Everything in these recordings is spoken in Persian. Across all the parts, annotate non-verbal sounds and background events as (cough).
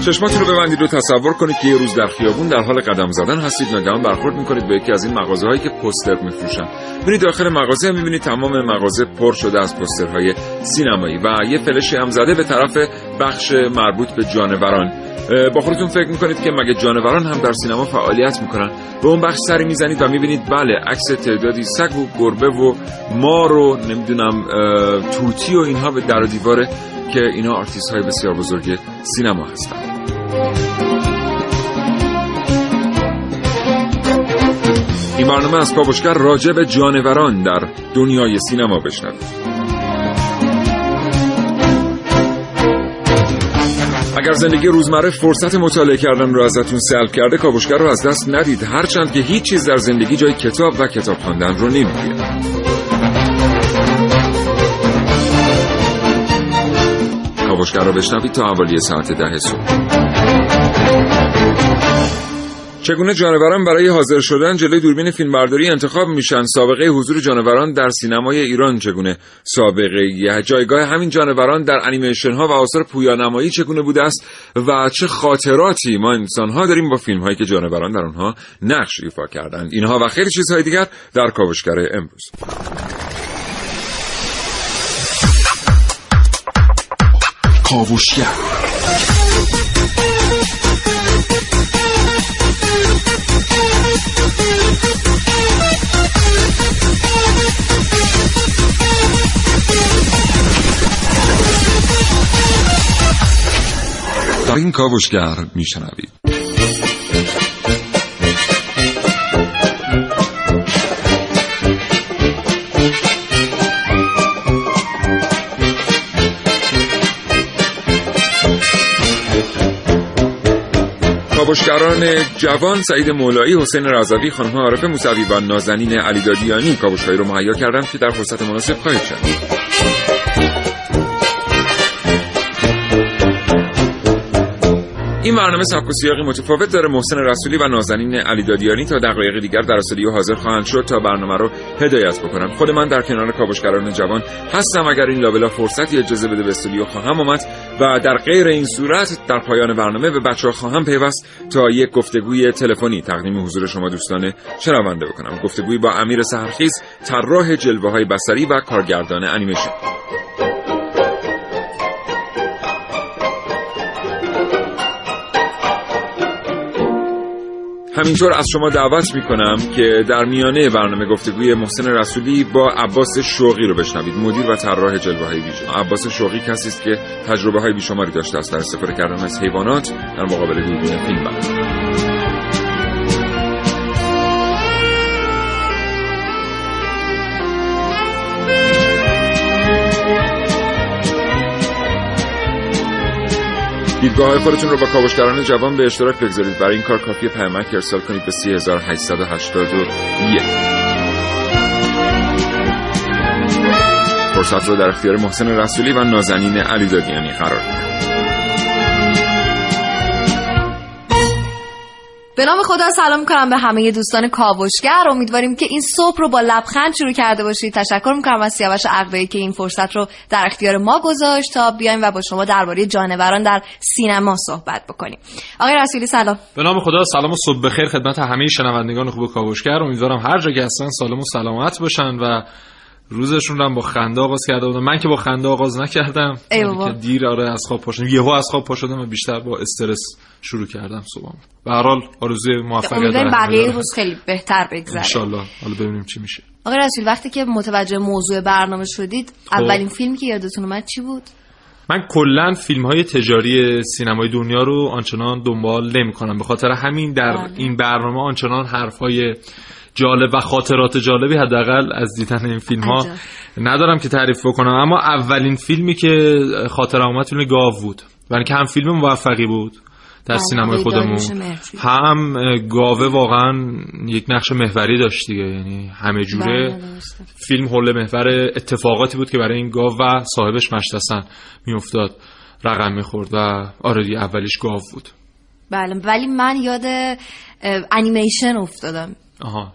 چشماتون رو ببندید و تصور کنید که یه روز در خیابون در حال قدم زدن هستید ناگهان برخورد می‌کنید به یکی از این مغازه هایی که پوستر میفروشن. میرید داخل مغازه می‌بینید تمام مغازه پر شده از پوسترهای سینمایی و یه فلشی هم زده به طرف بخش مربوط به جانوران. با خودتون فکر می‌کنید که مگه جانوران هم در سینما فعالیت می‌کنن؟ به اون بخش سری می‌زنید و می‌بینید بله عکس تعدادی سگ و گربه و مار و نمی‌دونم توتی و اینها به در و دیواره که اینا آرتیست های بسیار بزرگ سینما هستند این برنامه از کاوشگر راجع به جانوران در دنیای سینما بشنوید. اگر زندگی روزمره فرصت مطالعه کردن رو ازتون سلب کرده کاوشگر رو از دست ندید. هرچند که هیچ چیز در زندگی جای کتاب و کتاب خواندن رو نمی‌گیره کاوشگر رو بشنوید تا حوالی ساعت ده صبح. چگونه جانوران برای حاضر شدن جلوی دوربین فیلمبرداری انتخاب میشن؟ سابقه حضور جانوران در سینمای ایران چگونه؟ سابقه جایگاه همین جانوران در انیمیشن ها و آثار پویانمایی چگونه بوده است؟ و چه خاطراتی ما انسان ها داریم با فیلم هایی که جانوران در آنها نقش ایفا کردند؟ اینها و خیلی چیزهای دیگر در کاوشگر امروز. کاوشگر. در این کاوشگر میشنوید. کاوشگران جوان سعید مولایی حسین رضوی خانم عارف موسوی و نازنین علی دادیانی کاوشهایی رو مهیا کردند که در فرصت مناسب خواهید شد. این برنامه سبک سیاقی متفاوت داره. محسن رسولی و نازنین علی دادیانی تا دقایق دیگر در استودیو حاضر خواهند شد تا برنامه رو هدایت بکنن خود من در کنار کاوشگران جوان هستم. اگر این لابلا فرصتی اجازه بده به استودیو خواهم آمد و در غیر این صورت در پایان برنامه به بچه ها خواهم پیوست تا یک گفتگوی تلفنی تقدیم حضور شما دوستان شنونده بکنم. گفتگوی با امیر سهرخیز طراح جلوه های بصری و کارگردان انیمیشن. همینطور از شما دعوت می‌کنم که در میانه برنامه گفتگوی محسن رسولی با عباس شوقی رو بشنوید. مدیر و طراح جلوه های ویژن عباس شوقی کسی است که تجربه های بیشماری داشته است در استفاده کردن از حیوانات در مقابل دوربین فیلم دیدگاه خودتون رو با کاوشگران جوان به اشتراک بگذارید. برای این کار کافی پیامک ارسال کنید به 3881 فرصت رو در اختیار محسن رسولی و نازنین علی دادیانی قرار میدم به نام خدا سلام می‌کنم به همه دوستان کاوشگر. امیدواریم که این صبح رو با لبخند شروع کرده باشید. تشکر می‌کنم از سیاوش عقبه که این فرصت رو در اختیار ما گذاشت تا بیایم و با شما درباره جانوران در سینما صحبت بکنیم. آقای رسولی سلام. به نام خدا سلام و صبح بخیر خدمت همه شنوندگان خوب کاوشگر. امیدوارم هر جا که هستن سالم و سلامت باشن و روزشون رو هم با خنده آغاز کرده بودم. من که با خنده آغاز نکردم که دیر آره از خواب پاشدم یهو از خواب پاشدم و بیشتر با استرس شروع کردم صبحم به هر حال آرزوی موفقیت دارم بقیه روز خیلی بهتر بگذره. ان شاء الله حالا ببینیم چی میشه. آقای رسول وقتی که متوجه موضوع برنامه شدید خب. اولین فیلمی که یادتون اومد چی بود؟ من کلا فیلم های تجاری سینمای دنیا رو آنچنان دنبال نمی کنم به خاطر همین در بله. این برنامه آنچنان حرف های جالب و خاطرات جالبی حداقل از دیدن این فیلم ها ندارم که تعریف بکنم. اما اولین فیلمی که خاطر آمد فیلم گاو بود. و اینکه هم فیلم موفقی بود در بله، سینمای خودمون هم گاوه واقعا یک نقش محوری داشت دیگه. یعنی همه جوره بله، فیلم حول محور اتفاقاتی بود که برای این گاو و صاحبش مشتسن میافتاد رقم می‌خورد و آره اولیش گاو بود. بله ولی من یاد انیمیشن افتادم. آها.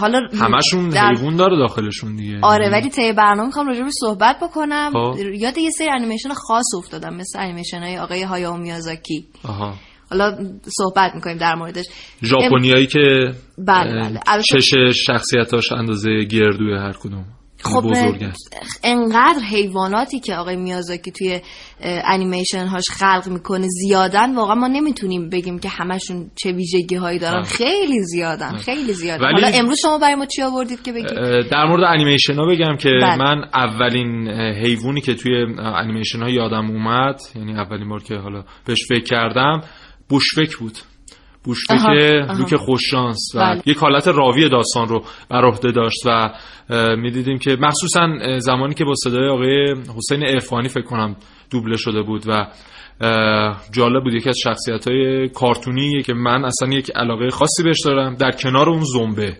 حالا همشون در... حیوان داره داخلشون دیگه. آره ولی طی برنامه می‌خوام راجع صحبت بکنم. خب. یاد یه سری انیمیشن خاص افتادم مثل انیمیشن های آقای هایاو میازاکی. آها. حالا صحبت می‌کنیم در موردش. ژاپنیایی که بله بله. چش شخصیتاش اندازه گردوی هر کدوم. خب انقدر حیواناتی که آقای میازاکی توی انیمیشن هاش خلق می‌کنه زیادن واقعا ما نمی‌تونیم بگیم که همشون چه ویژگی هایی دارن خیلی زیادن خیلی زیادن. ولی... حالا امروز شما برای ما چی آوردید که بگید؟ در مورد انیمیشن ها بگم که بله. من اولین حیوانی که توی انیمیشن ها یادم اومد یعنی اولین بار که حالا بهش فکر کردم بوشفک بود. بوشفک لوک خوششانس و بله. یک حالت راوی داستان رو بر عهده داشت و می‌دیدیم که مخصوصا زمانی که با صدای آقای حسین ارفانی فکر کنم دوبله شده بود و جالب بود. یکی از شخصیت های کارتونی که من اصلا یک علاقه خاصی بهش دارم در کنار اون زنبه.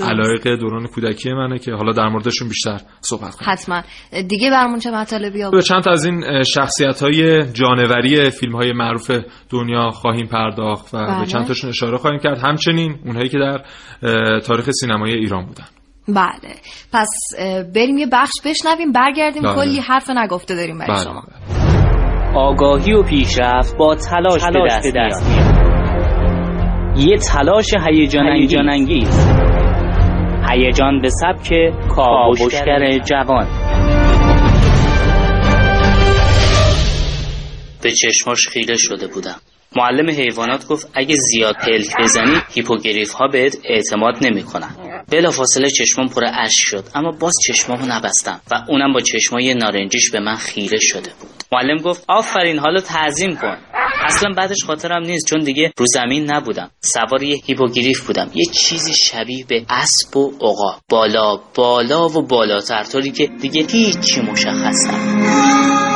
علایق دوران کودکی منه که حالا در موردشون بیشتر صحبت کنیم. حتما. دیگه برمون چه مطالبی به چند از این شخصیت های جانوری فیلم های معروف دنیا خواهیم پرداخت و بله. به چند تاشون اشاره خواهیم کرد. همچنین اونهایی که در تاریخ سینمای ایران بودن. بله. پس بریم یه بخش بشنویم برگردیم بله. کلی حرف نگفته داریم برای بله. شما. آگاهی و پیشرفت با تلاش, تلاش به دست میاد. یه تلاش هیجان انگیز هیجان به سبک کاوشگر جوان. به چشماش خیره شده بودم. معلم حیوانات گفت اگه زیاد پلک بزنی هیپوگریف ها بهت اعتماد نمی‌کنن. بلا فاصله چشمام پر اشک شد اما باز چشمامو نبستم و اونم با چشمای نارنجیش به من خیره شده بود. معلم گفت آفرین حالا تعظیم کن. اصلا بعدش خاطرم نیست چون دیگه رو زمین نبودم. سوار یه هیپوگریف بودم. یه چیزی شبیه به اسب و عقاب بالا بالا و بالاتر طوری که دیگه هیچی مشخص نبود.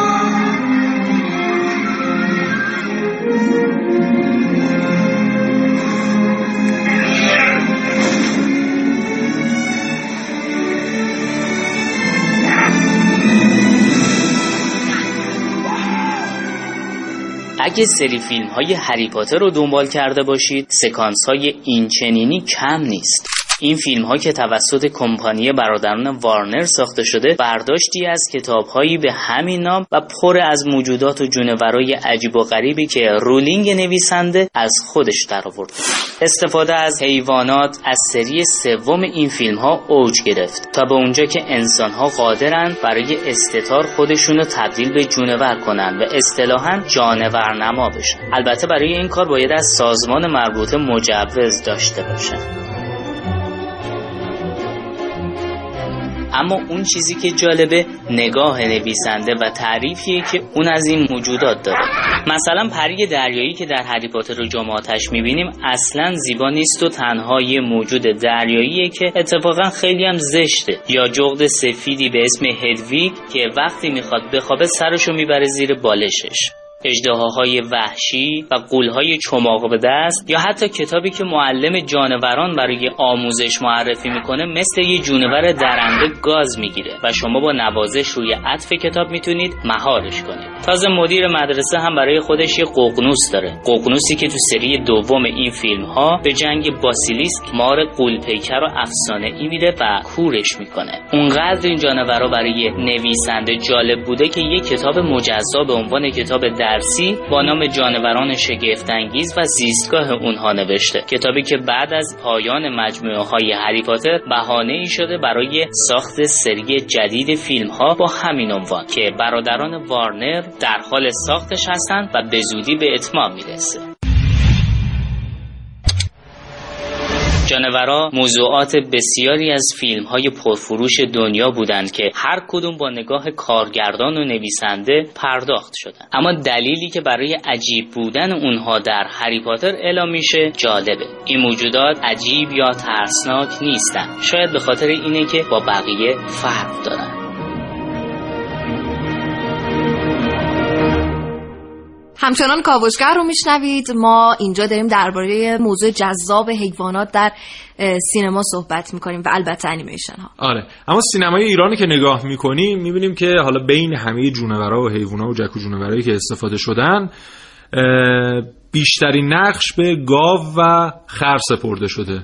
اگه سری فیلم های هری پاتر رو دنبال کرده باشید سکانس های اینچنینی کم نیست. این فیلم ها که توسط کمپانی برادران وارنر ساخته شده برداشتی از کتاب هایی به همین نام و پر از موجودات و جونورای عجیب و غریبی که رولینگ نویسنده از خودش درآورده استفاده از حیوانات از سری سوم این فیلم ها اوج گرفت تا به اونجا که انسان ها قادرن برای استتار خودشون رو تبدیل به جونور کنن و اصطلاحا جانورنما بشن. البته برای این کار باید از سازمان مربوطه مجوز داشته باشن. اما اون چیزی که جالبه نگاه نویسنده و تعریفیه که اون از این موجودات داره. مثلا پری دریایی که در هری پاتر و جماعتش می‌بینیم اصلا زیبا نیست و تنها یه موجود دریاییه که اتفاقا خیلی هم زشته. یا جغد سفیدی به اسم هدویگ که وقتی می‌خواد بخوابه سرشو می‌بره زیر بالشش. اجدهاهای وحشی و قولهای چماق به دست یا حتی کتابی که معلم جانوران برای آموزش معرفی می‌کنه مثل یه جونور درنده گاز می‌گیره. و شما با نوازش روی عطف کتاب می‌تونید مهارش کنید. تازه مدیر مدرسه هم برای خودش یه ققنوس داره. ققنوسی که تو سری دوم این فیلم ها به جنگ باسیلیسک مار قولپیکر و افسانه ای میره و کورش می‌کنه. اونقدر این جانورا برای نویسنده جالب بوده که یه کتاب مجزا به عنوان کتاب درسی با نام جانوران شگفتانگیز و زیستگاه اونها نوشته. کتابی که بعد از پایان مجموعه های هری پاتر بهانه ای شده برای ساخت سری جدید فیلم ها با همین عنوان که برادران وارنر در حال ساختش هستند و به زودی به اتمام می‌رسه. جانورا موضوعات بسیاری از فیلم های پرفروش دنیا بودند که هر کدوم با نگاه کارگردان و نویسنده پرداخت شدن اما دلیلی که برای عجیب بودن اونها در هری پاتر اعلام میشه جالبه. این موجودات عجیب یا ترسناک نیستن شاید به خاطر اینه که با بقیه فرق دارن. همچنان کاوشگر رو میشنوید. ما اینجا داریم درباره موضوع جذاب حیوانات در سینما صحبت می‌کنیم و البته انیمیشن ها. آره. اما سینمای ایرانی که نگاه می‌کنیم می‌بینیم که حالا بین همه جونورا و حیوانات و جکو جونورایی که استفاده شدن بیشترین نقش به گاو و خر سپرده شده.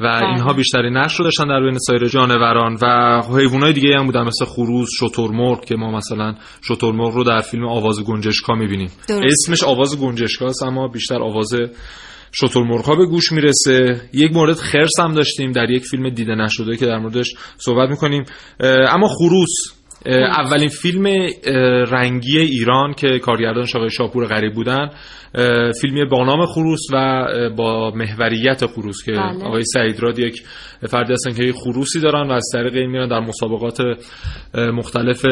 و بله. اینها بیشتری نقش رو داشتن در بین سایر جانوران و حیوانات دیگه هم بودن مثل خروس شترمرغ که ما مثلا شترمرغ رو در فیلم آواز گنجشکا می‌بینیم. اسمش آواز گنجشکاست اما بیشتر آواز شترمرغ ها به گوش می‌رسه. یک مورد خرس هم داشتیم در یک فیلم دیده نشده که در موردش صحبت می‌کنیم. اما خروس اولین فیلم رنگی ایران که کارگردان آقای شاپور غریب بودن فیلمی با نام خروس و با محوریت خروس که بله. آقای سعید راد یک فردی هستن که خروسی دارن و از طریق این میرن در مسابقات مختلف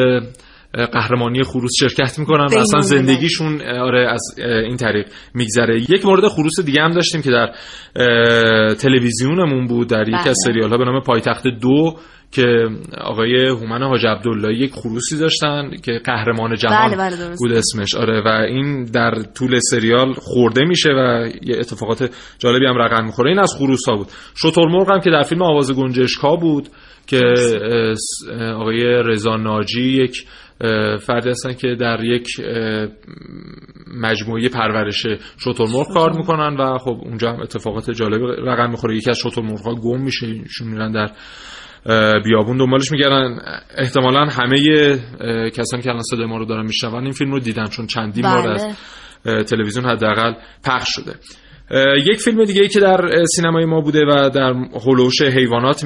قهرمانی خروس شرکت می‌کنن و اصلا زندگیشون آره از این طریق میگذره. یک مورد خروس دیگه هم داشتیم که در تلویزیونمون بود در یک از بله. سریال ها به نام پایتخت دو که آقای هومن حاج عبدالله یک خروسی داشتن که قهرمان جهان بله بله بود اسمش. آره و این در طول سریال خورده میشه و یه اتفاقات جالبی هم رقم می‌خوره. این از خروس ها بود شترمرغ هم که در فیلم آواز گنجشکا بود که آقای رضا ناجی یک فردی هستن که در یک مجموعه پرورش شترمرغ کار می‌کنن و خب اونجا هم اتفاقات جالب رقم می‌خوره. یکی از شترمرغ ها گم میشه. ایشون میرن در بیابون دنبالش میگردن. احتمالا همه کسانی که الان صدای ما رو دارن میشنون این فیلم رو دیدن چون چندین بار از بله. تلویزیون حداقل پخش شده. یک فیلم دیگه ای که در سینمای ما بوده و در هلوش حیوانات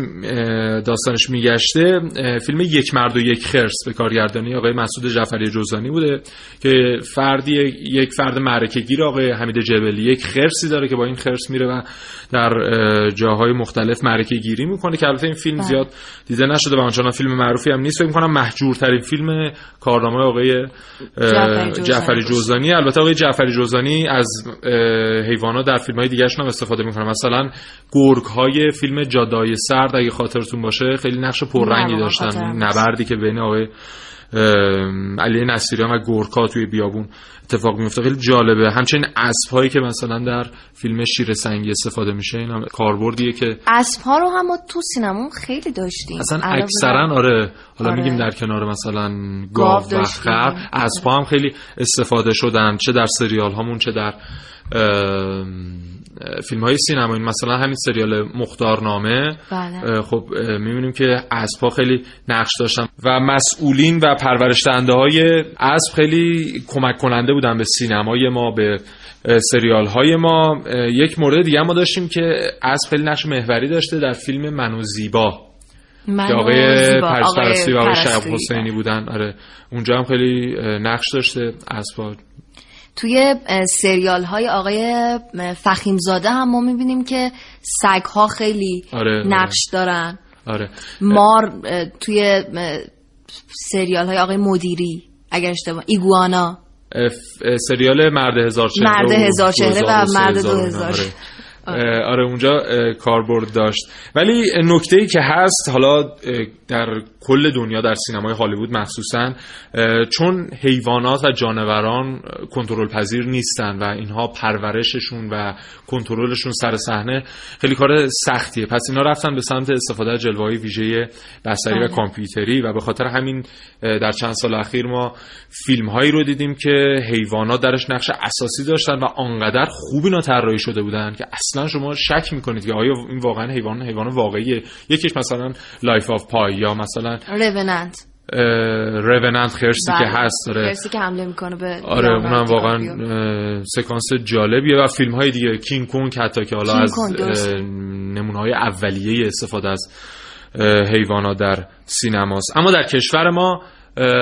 داستانش میگشته فیلم یک مرد و یک خرس به کارگردانی آقای مسعود جعفری جوزانی بوده که فردی یک فرد معرکه گیر آقای حمید جبلی یک خرسی داره که با این خرس میره و در جاهای مختلف معرکه گیری می‌کنه که البته این فیلم بله. زیاد دیده نشده و آنچنان فیلم معروفی هم نیست. فکر می‌کنم محجورترین فیلم کارنامه آقای جعفری جوزانی. البته آقای جعفری جوزانی از حیوانات در فیلم های دیگه هم استفاده می‌کنه مثلا گرگ های فیلم جادای سرد اگه خاطرتون باشه خیلی نقش پررنگی داشتن. نبردی که بین آقای علی نصیریان و گورکا توی بیابون اتفاق میفته خیلی جالبه. همچنین اسب هایی که مثلا در فیلم شیر سنگی استفاده میشه این هم کاربردیه که اسب ها رو هم تو سینمون خیلی داشتیم. اصلا اکثرا آره. حالا آره. میگیم در کنار مثلا گاو و خر اسب ها هم خیلی استفاده شدن چه در سریال هامون چه در فیلم های سینمایی مثلا همین سریال مختارنامه. بله. خب می‌بینیم که اسب خیلی نقش داشتن و مسئولین و پرورش های اسب خیلی کمک کننده بودن به سینمای ما به سریال های ما. یک مورد دیگه ما داشتیم که اسب خیلی نقش محوری داشته در فیلم منو زیبا. که آقای پرسپرستی و آقای شعب حسینی بودن. آره اونجا هم خیلی نقش داشته. اسبا توی سریال های آقای فخیمزاده هم ما می‌بینیم که سگ ها خیلی آره،, آره، نقش دارن. آره. مار توی سریال های آقای مدیری اگر اشتباه ایگوانا. سریال مرد هزار چهره مرد هزار چهره و مرد دو هزار آره, آره اونجا کاربرد داشت. ولی نکته ای که هست حالا در کل دنیا در سینمای هالیوود مخصوصا چون حیوانات و جانوران کنترل پذیر نیستن و اینها پرورششون و کنترلشون سر صحنه خیلی کار سختیه. پس اینا رفتن به سمت استفاده از جلوه‌های ویژه بصری و. کامپیوتری و به خاطر همین در چند سال اخیر ما فیلم هایی رو دیدیم که حیوانات درش نقش اساسی داشتن و آنقدر خوب اینا طراحی شده بودن که اصلا شما شک می‌کنید که آیا این واقعا حیوان حیوان واقعیه یکیش مثلا Life of Pi یا مثلا روننت روننت خرسی که بله. هست داره خرسی که حمله می‌کنه به آره اونم واقعا سکانس جالبیه و فیلم های دیگه کینگ کونگ حتی که حالا از نمونه های اولیه استفاده از حیوانات در سینماست. اما در کشور ما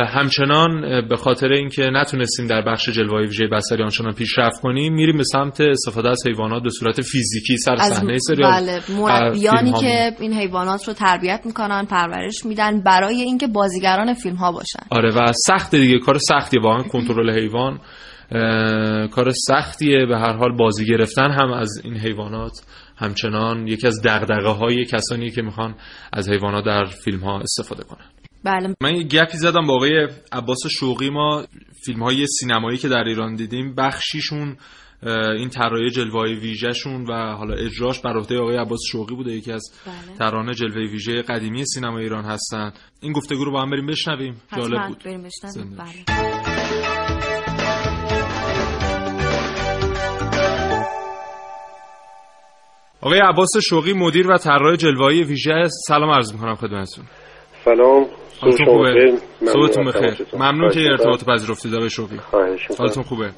همچنان به خاطر اینکه نتونستیم در بخش جلوه ویژه بصری آنچنان پیشرفت کنیم میریم به سمت استفاده از حیوانات به صورت فیزیکی سر صحنه سریال بله مربیانی که این حیوانات رو تربیت می‌کنن پرورش میدن برای اینکه بازیگران فیلم ها باشن. آره و سخت دیگه کار سختیه واقعا کنترل حیوان کار سختیه. به هر حال بازی گرفتن هم از این حیوانات همچنان یکی از دغدغه های کسانی که می‌خوان از حیوانات در فیلم ها استفاده کنن. بله. من یه گپی زدم با آقای عباس شوقی. ما فیلم های سینمایی که در ایران دیدیم بخشیشون این طراحی جلوه ویژهشون و حالا اجراش بر عهده آقای عباس شوقی بوده یکی از بله. ترانه جلوه ویژه قدیمی سینما ایران هستن. این گفتگو رو با هم بریم بشنویم. جالب بود. بریم بشنویم. بله. آقای عباس شوقی مدیر و طراح جلوه ویژه سلام عرض می‌کنم خدمتتون. سلام. حالتون خوبه. صحبتون بخیر. ممنون که ارتباط پذیرفتید آقای شوقی. حالتون خوبه؟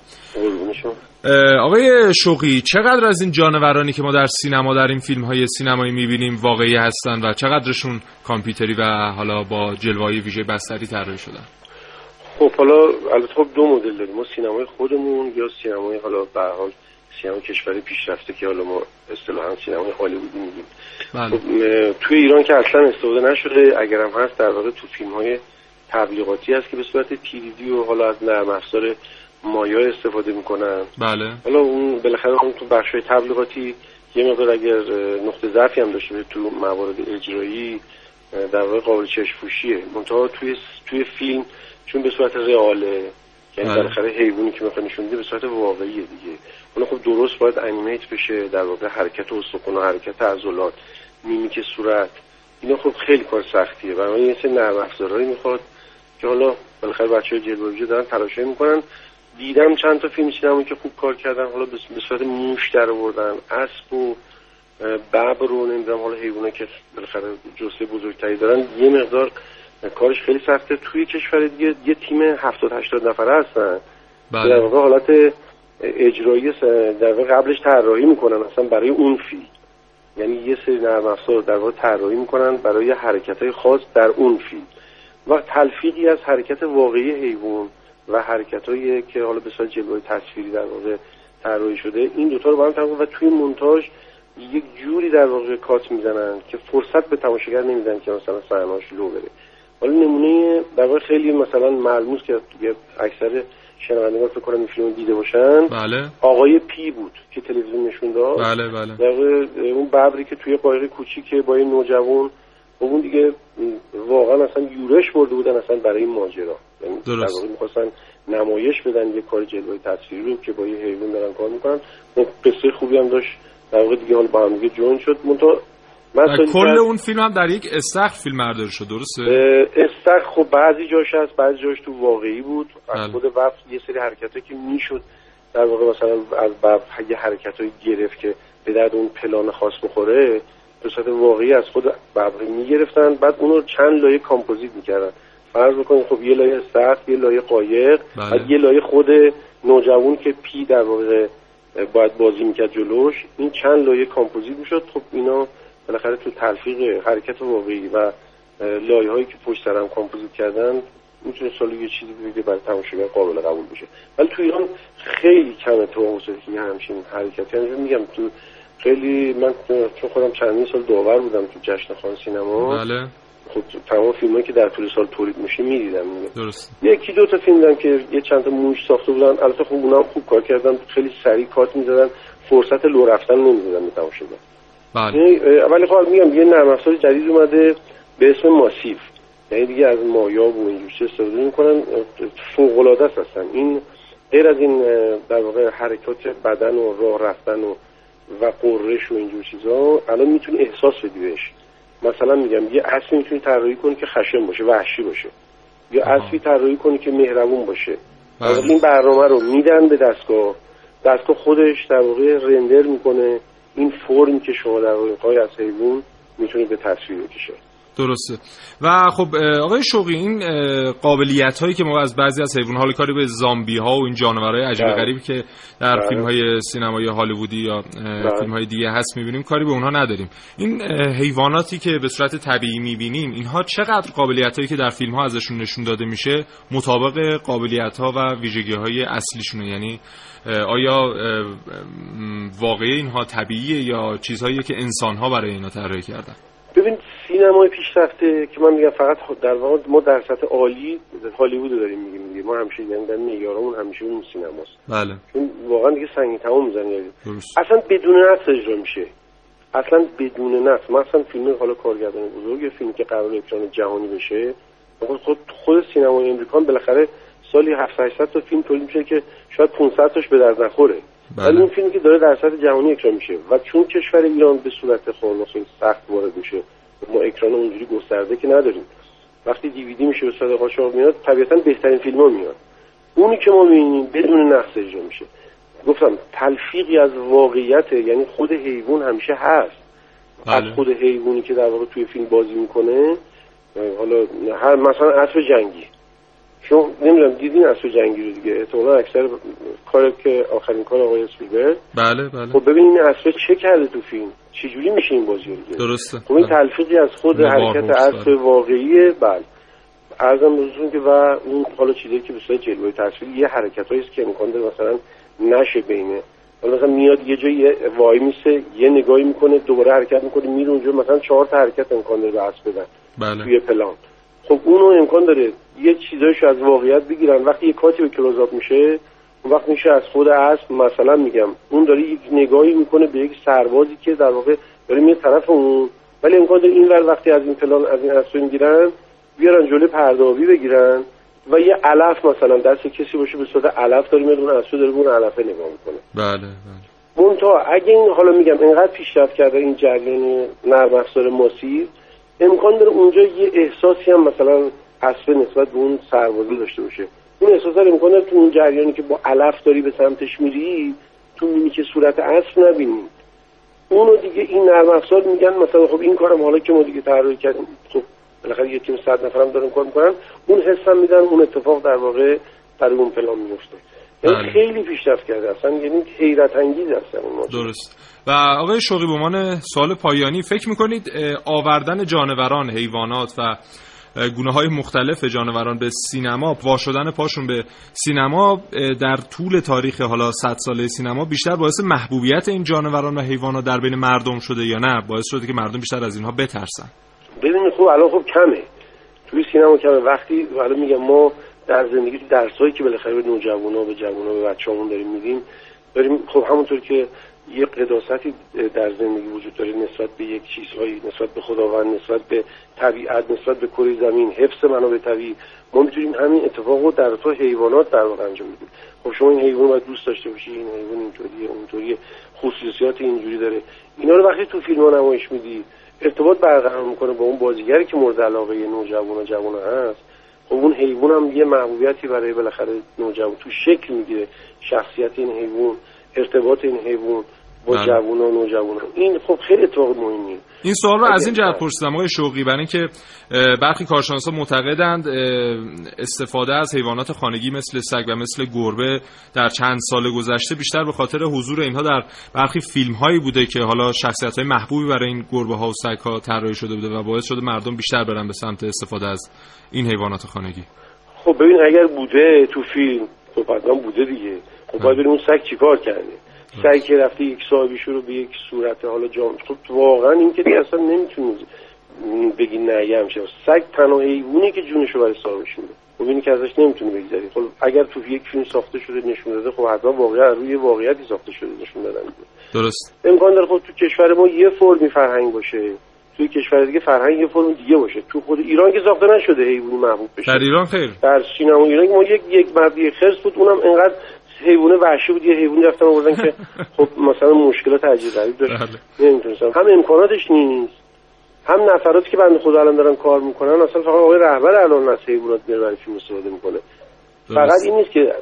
آقای شوقی چقدر از این جانورانی که ما در سینما در این فیلم های سینمایی می‌بینیم واقعی هستن و چقدرشون کامپیوتری و حالا با جلوه‌ای ویژه بستری طراحی شدن؟ خب حالا البته خب دو مدل داریم. ما سینمای خودمون یا سینمای حالا به حال سینما کشوری پیشرفته که حالا ما اصطلاحا سینمای هالیوودی میگیم. بله. خب توی ایران که اصلا استفاده نشده اگرم هست در واقع تو فیلم های تبلیغاتی هست که به صورت تیریدی و حالا از نرم افزار مایا استفاده می‌کنن. بله. حالا اون بالاخره اون تو بخش تبلیغاتی یه مقدار اگر نقطه ضعفی هم داشته تو موارد اجرایی در واقع قابل چشم منتها توی توی فیلم چون به صورت رئاله یعنی بله. بالاخره حیوانی که می‌خواد نشون به صورت واقعیه دیگه. اون خب درست باید انیمیت بشه در واقع حرکت استخوان و حرکت عضلات میمیک صورت. اینا خب خیلی کار سختیه. و یه سری نرم افزارهایی می‌خواد که حالا بالاخره بچه‌ها جلوه دارن تلاشی می‌کنن. دیدم چند تا فیلم سینما که خوب کار کردن. حالا به صورت موش در آوردن. اسب و ببر رو نمی‌دونم. حالا حیوانه که بالاخره جسه بزرگتری دارن. یه مقدار کارش خیلی سخته. توی کشور دیگه یه تیم 70 80 نفره هستن. بله. در واقع حالت اجرایی در واقع قبلش طراحی می‌کنن اصلا برای اون فیلم یعنی یه سری نرم افزار در واقع طراحی می‌کنن برای حرکت های خاص در اون فیلم و تلفیقی از حرکت واقعی حیوان و حرکت هایی که حالا به جلوه تصویری در واقع طراحی شده این دوتا رو با هم و توی مونتاژ یک جوری در واقع کات می‌زنن که فرصت به تماشاگر نمیدن که مثلا صحنه‌اش لو بره. حالا نمونه در واقع خیلی مثلا ملموس که اکثر شنوندگان فکر کنم این فیلم دیده باشن. بله. آقای پی بود که تلویزیون نشون داد. بله بله. در اون ببری که توی قایق کوچیک با این نوجوان اون دیگه واقعا اصلا یورش برده بودن اصلا برای این ماجرا. یعنی درست. در می‌خواستن نمایش بدن یه کار جلوه تصویری رو که با یه حیوان دارن کار می‌کنن. خب قصه خوبی هم داشت. در واقع دیگه حالا با هم دیگه جون شد. منتها کل اون فیلم هم در یک استخر فیلم برداری شد درسته؟ استخر خب بعضی جاش هست بعضی جاش تو واقعی بود. از بله. خود وقت یه سری حرکت که می‌شد در واقع مثلا از باب یه حرکت گرفت که به درد اون پلان خاص بخوره به صورت واقعی از خود ببری می‌گرفتن. بعد اونو چند لایه کامپوزیت می‌کردن. فرض بکنید خب یه لایه سخت یه لایه قایق بله. بعد یه لایه خود نوجوان که پی در واقع باید بازی می‌کرد جلوش. این چند لایه کامپوزیت می‌شد. خب اینا بالاخره تو تلفیق حرکت واقعی و لایه هایی که پشت سرم کامپوزیت کردن می‌تونه سال یه چیزی بگه برای تماشاگر قابل قبول بشه. ولی تو ایران خیلی کم تو که همچین حرکتی یعنی میگم تو خیلی من چون خودم چندین سال داور بودم تو جشن خان سینما. بله. خب تمام فیلم که در طول سال تولید میشه می‌دیدم. درست یکی دو تا فیلم دیدم که یه چند تا موش ساخته بودن. البته خب اونم خوب کار کردن. خیلی سریع کات می‌زدن. فرصت لو رفتن نمی‌دادن به تماشاگر. بله. یعنی، ولی خب میگم یه نرم افزار جدید اومده به اسم ماسیف. یعنی دیگه از مایا و اینجور استفاده می‌کنن فوق العاده است این غیر از این در واقع حرکات بدن و راه رفتن و و قررش و اینجور چیزا الان می‌تونی احساس بدی بهش. مثلا میگم یه اسبی می‌تونی طراحی کنی که خشن باشه وحشی باشه. یا اسبی طراحی کنی که مهربون باشه. بله. این برنامه رو میدن به دستگاه. دستگاه خودش در واقع رندر می‌کنه. این فرم که شما در واقع از حیوان می‌تونید به تصویر بکشه. درسته و خب آقای شوقی این قابلیت هایی که ما از بعضی از حیوان حال کاری به زامبی ها و این جانورهای عجیب بله. غریبی که در بله. فیلم های سینمایی هالیوودی یا بله. فیلم های دیگه هست می‌بینیم کاری به اونها نداریم این حیواناتی که به صورت طبیعی می‌بینیم اینها چقدر قابلیت هایی که در فیلم ها ازشون نشون داده میشه مطابق قابلیت ها و ویژگی های اصلیشونه یعنی آیا واقعی اینها طبیعیه یا چیزهایی که انسان ها برای اینا طراحی کردن ببین سینمای پیشرفته که من میگم فقط در واقع ما در سطح عالی هالیوود داریم میگیم دیگه. ما همیشه یعنی در معیارمون همیشه اون سینماست. بله. چون واقعا دیگه سنگین تمام می‌زنه. اصلا بدون نص اجرا میشه. اصلا بدون نص مثلا فیلم حالا کارگردان بزرگ فیلمی که قرار اکران جهانی بشه خود خود سینمای امریکا بالاخره سالی 700 تا فیلم تولید میشه که شاید 500 تاش به درد نخوره. ولی این فیلمی که داره در سطح جهانی اکران میشه و چون کشور ایران به صورت خیلی سخت وارد میشه ما اکران اونجوری گسترده که نداریم. وقتی دیویدی میشه به صورت قاچاق میاد طبیعتا بهترین فیلم ها میاد. اونی که ما می‌بینیم بدون نقص اجرا میشه. گفتم تلفیقی از واقعیت یعنی خود حیوان همیشه هست. بله. از خود حیوانی که در واقع توی فیلم بازی می‌کنه حالا هر مثلا اسب جنگی. شما نمی‌دونم دیدین اسب جنگی رو دیگه؟ احتمالا اکثر کار که آخرین کار آقای اسپیلبرگ؟ بله بله. خب ببین این اسب چه کرده تو فیلم؟ چجوری میشه این بازی رو دیگه؟ درسته. خب این بله. تلفیقی از خود حرکت داره. واقعیه بله. ارزم بزرگتون که و اون حالا چیزی که به صورت جلوه تصویر یه حرکت است که امکان داره مثلا نشه بینه حالا مثلا میاد یه جایی وای میسه یه نگاهی می‌کنه دوباره حرکت می‌کنه میره اونجا مثلا چهار تا حرکت امکان داره به بدن. بله. توی پلان. خب اونو امکان داره یه چیزایشو از واقعیت بگیرن. وقتی یه کاتی به کلوزآپ میشه اون وقت میشه از خود اسب مثلا میگم. اون داره یک نگاهی می‌کنه به یک سربازی که در واقع داره میاد طرف اون. ولی امکان داره این ور وقتی از این پلان از این اسب می‌گیرن بیارن جلوی پردابی بگیرن و یه علف مثلا دست کسی باشه به صورت علف داره میاد اون اسب داره اون علفه نگاه می‌کنه. بله بله. منتها اگه این حالا میگم اینقدر پیشرفت کرده این جریان نرم افزار ماسیو امکان داره اونجا یه احساسی هم مثلا اسب نسبت به اون سربازی داشته باشه. اون احساس داره امکان داره تو اون جریانی که با علف داری به سمتش میری تو می‌بینی که صورت اسب نبینی. اونو دیگه این نرم افزار میگن مثلا خب این کارم حالا که ما دیگه طراحی کردیم. خب بالاخره یه تیم صد نفرم دارن کار می‌کنن. اون حسم میدن اون اتفاق در واقع برای اون پلان میفته بله. خیلی پیشرفت کرده اصلا یعنی حیرت انگیز ماجرا. درست. و آقای شوقی به عنوان سوال پایانی. فکر می‌کنید آوردن جانوران حیوانات و گونه های مختلف جانوران به سینما وا شدن پاشون به سینما در طول تاریخ حالا 100 ساله سینما بیشتر باعث محبوبیت این جانوران و حیوانات در بین مردم شده یا نه؟ باعث شده که مردم بیشتر از اینها بترسن. ببینید خب الان خب کمه. توی سینما کمه. وقتی حالا میگم ما در زندگی تو درسایی که بالاخره به نوجوانا به جوونا به بچه‌مون داریم میدیم داریم خب همونطور که یه قداستی در زندگی وجود داره نسبت به یک چیزهایی نسبت به خداوند نسبت به طبیعت نسبت به کره زمین حفظ منابع طبیعی ما می‌تونیم همین اتفاق رو در تو حیوانات در واقع انجام بدیم. خب شما این حیوان باید دوست داشته باشی این حیوان اینطوریه اونطوریه خصوصیات اینجوری داره. اینا رو وقتی تو فیلم نمایش میدی ارتباط برقرار می‌کنه با اون بازیگری که مورد علاقه نوجوان و جوان هست. خب اون حیوان هم یه محبوبیتی برای بالاخره نوجوان تو شکل می‌گیره. شخصیت این حیوان ارتباط این حیوان. با بله. جوان و نوجوان این خب خیلی اتفاق مهمیه. این سوال رو از این جهت پرسیدم آقای شوقی برای اینکه برخی کارشناسا معتقدند استفاده از حیوانات خانگی مثل سگ و مثل گربه در چند سال گذشته بیشتر به خاطر حضور اینها در برخی فیلم هایی بوده که حالا شخصیت های محبوبی برای این گربه ها و سگ ها طراحی شده بوده و باعث شده مردم بیشتر برن به سمت استفاده از این حیوانات خانگی. خب ببین اگر بوده تو فیلم خب حتما بوده دیگه. خب باید ببین اون سگ چیکار کرده. سگی که رفته یک صاحبیشو رو به یک صورت حالا جام خب واقعا این که دیگه اصلا نمی‌تونی بگی نه یه همشه سگ تنها حیوانی که جونشو برای صاحبش میده. خب اینی که ازش نمی‌تونی بگذری. خب اگر تو یک فیلم ساخته شده نشون داده خب حتما واقعا روی واقعیتی ساخته شده نشون دادن. درست. امکان داره خب تو کشور ما یه فرمی فرهنگ باشه. توی کشور دیگه فرهنگ یه فرم دیگه باشه. تو خود ایران که ساخته نشده حیوانی محبوب بشه. در ایران خیر. در سینما ایران ما یک یک مردی خرس بود اونم انقدر حیوانه وحشی بود یه حیوانی رفتن آوردن که (laughs) خب مثلا مشکلات عجیب غریب داشت. بله. نمی‌تونستم هم امکاناتش نیست. هم نفراتی که بنده خدا الان دارن کار می‌کنن اصلا فقط آقای رهبر الان از حیوانات میره برای فیلم استفاده می‌کنه. فقط. این نیست که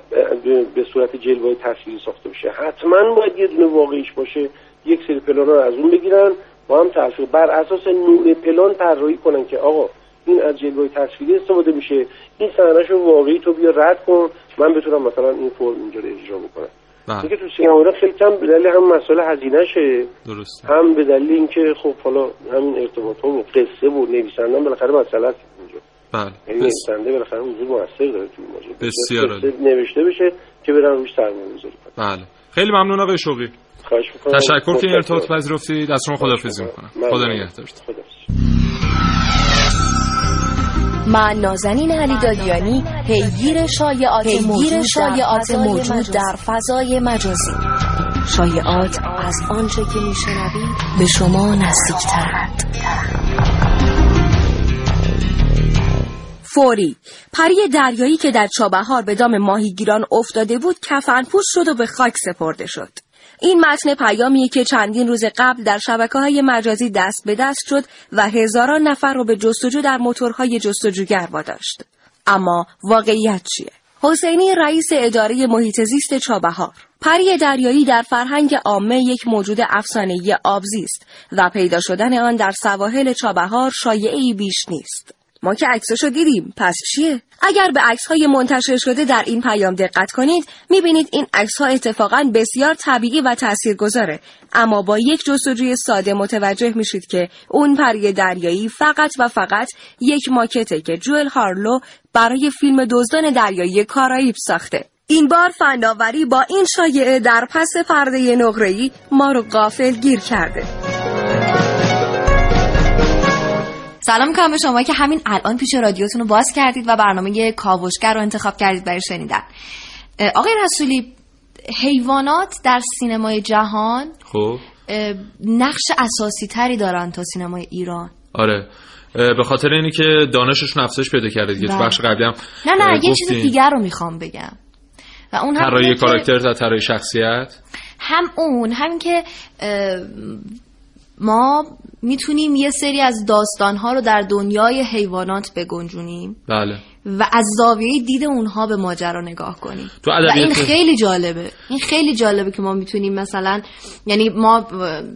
به- صورت جلوه تصویری ساخته بشه. حتما باید یه دونه واقعیش باشه یک سری پلان رو از اون بگیرن با هم تحصیل بر اساس نوع پلان طراحی کنن که آقا این از جلوه تصویری استفاده میشه. این صحنه‌ش رو واقعی تو بیا رد کن. من بتونم مثلا این فرم اینجا رو اجرا بکنم. بله. دیگه تو سینما خیلی کم به دلیل هم مسئله هزینهشه درست هم به دلیل اینکه خب حالا همین ارتباط و قصه و نویسنده هم بالاخره مسئله است اینجا. بله. یعنی نویسنده بالاخره حضور موثر داره تو ماجرا. بسیار. نوشته بشه که برن روش سرمایه گذاری بله. خیلی ممنون آقای شوقی. خواهش می‌کنم. تشکر که این ارتباط. پذیرفتید. از شما خداحافظی می‌کنم. خدا نگهدارتون. خداحافظ. من نازنین علی دادیانی پیگیر شایعات پیگیر شایعات موجود در فضای مجازی. شایعات از آنچه که میشنوید به شما نزدیکترند. فوری. پری دریایی که در چابهار به دام ماهیگیران افتاده بود کفنپوش شد و به خاک سپرده شد. این متن پیامیه که چندین روز قبل در شبکه های مجازی دست به دست شد و هزاران نفر رو به جستجو در موتورهای جستجوگر واداشت. اما واقعیت چیه؟ حسینی رئیس اداره محیط زیست چابهار پری دریایی در فرهنگ عامه یک موجود افسانه‌ای آبزی است و پیدا شدن آن در سواحل چابهار شایعی بیش نیست. ما که عکسشو دیدیم. پس چیه؟ اگر به عکس های منتشر شده در این پیام دقت کنید می‌بینید این عکس ها اتفاقا بسیار طبیعی و تاثیرگذاره. اما با یک جستجوی ساده متوجه میشید که اون پری دریایی فقط و فقط یک ماکته که جوئل هارلو برای فیلم دزدان دریایی کارائیب ساخته. این بار فناوری با این شایعه در پس پرده نقره‌ای ما رو غافل گیر کرده. سلام می‌کنم به شما که همین الان پیش رادیوتون رو باز کردید و برنامه کاوشگر رو انتخاب کردید برای شنیدن. آقای رسولی حیوانات در سینمای جهان خب. نقش اساسی تری دارن تا سینمای ایران. آره. به خاطر اینی که دانششون افزایش پیدا کرده دیگه. بله. بخش قبلی هم نه نه یه چیز دیگر رو می‌خوام بگم. و اون هم طراحی کاراکتر و طراحی شخصیت؟ هم اون همین که ما می‌تونیم یه سری از داستانها رو در دنیای حیوانات بگنجونیم. بله. و از زاویه دید اونها به ماجرا نگاه کنیم و این خیلی جالبه. این خیلی جالبه که ما می‌تونیم مثلا یعنی ما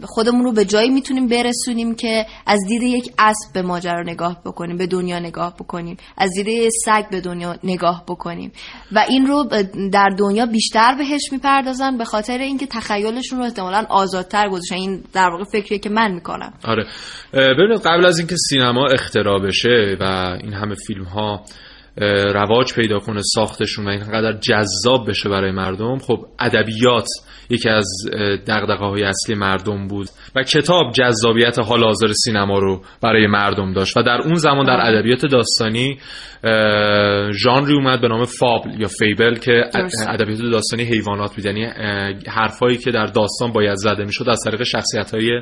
خودمون رو به جایی می‌تونیم برسونیم که از دید یک اسب به ماجرا نگاه بکنیم به دنیا نگاه بکنیم. از دید سگ به دنیا نگاه بکنیم. و این رو در دنیا بیشتر بهش می‌پردازن به خاطر اینکه تخیلشون رو احتمالا آزادتر گذاشتن. این در واقع فکریه که من می‌کنم. آره. ببینید قبل از اینکه سینما اختراع بشه و این همه فیلم ها رواج پیدا کنه ساختشون و اینقدر جذاب بشه برای مردم خب ادبیات یکی از دقدقه های اصلی مردم بود و کتاب جذابیت حال حاضر سینما رو برای مردم داشت و در اون زمان در ادبیات داستانی ژانری اومد به نام فابل یا فیبل که ادبیات داستانی حیوانات بود. یعنی حرفایی که در داستان باید زده می‌شد از طریق شخصیت های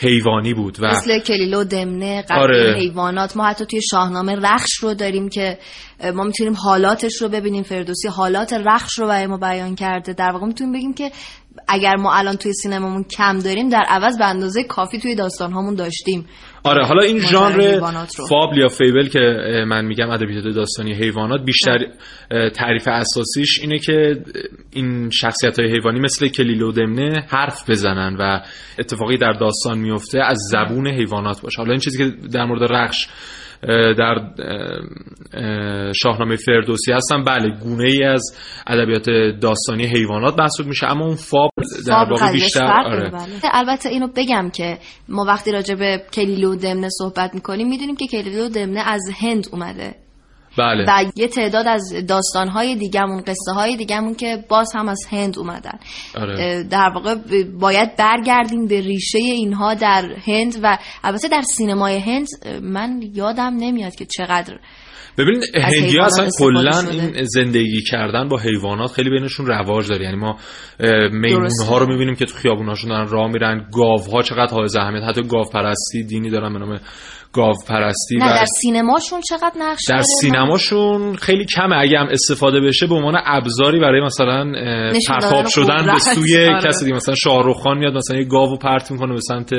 حیوانی بود و مثل کلیلو دمنه قبل آره. حیوانات. ما حتی توی شاهنامه رخش رو داریم که ما می‌تونیم حالاتش رو ببینیم. فردوسی حالات رخش رو برای ما بیان کرده. در واقع می‌تونیم بگیم که اگر ما الان توی سینمامون کم داریم در عوض به اندازه کافی توی داستان هامون داشتیم. آره حالا این ژانر فابل یا فیبل که من میگم ادبیات داستانی حیوانات بیشتر تعریف اساسیش اینه که این شخصیت های حیوانی مثل کلیلو دمنه حرف بزنن و اتفاقی در داستان میفته از زبون حیوانات باشه. حالا این چیزی که در مورد رخش در شاهنامه فردوسی هستن بله گونه ای از ادبیات داستانی حیوانات محسوب میشه اما اون فاب در واقع بیشتر آره. بله. البته اینو بگم که ما وقتی راجع به کلیلو دمنه صحبت می‌کنیم می‌دونیم که کلیلو دمنه از هند اومده بله. و یه تعداد از داستانهای دیگهمون قصه های دیگهمون که باز هم از هند اومدن. آره. در واقع باید برگردیم به ریشه اینها در هند و البته در سینمای هند من یادم نمیاد که چقدر ببینید هندی ها اصلا کلا این زندگی کردن با حیوانات خیلی بینشون رواج داره. یعنی ما میمون ها رو می‌بینیم که تو خیابوناشون دارن راه میرن. گاو ها چقدر های اهمیت حتی گاو پرستی دینی دارن به نام گاو پرستی نه در سینماشون چقدر نقش در سینماشون خیلی کمه. اگه هم استفاده بشه به عنوان ابزاری برای مثلا پرتاب شدن به سوی (laughs) آره. کسی دیگه مثلا شاهرخ خان میاد مثلا یه گاوو پرت می‌کنه به سمت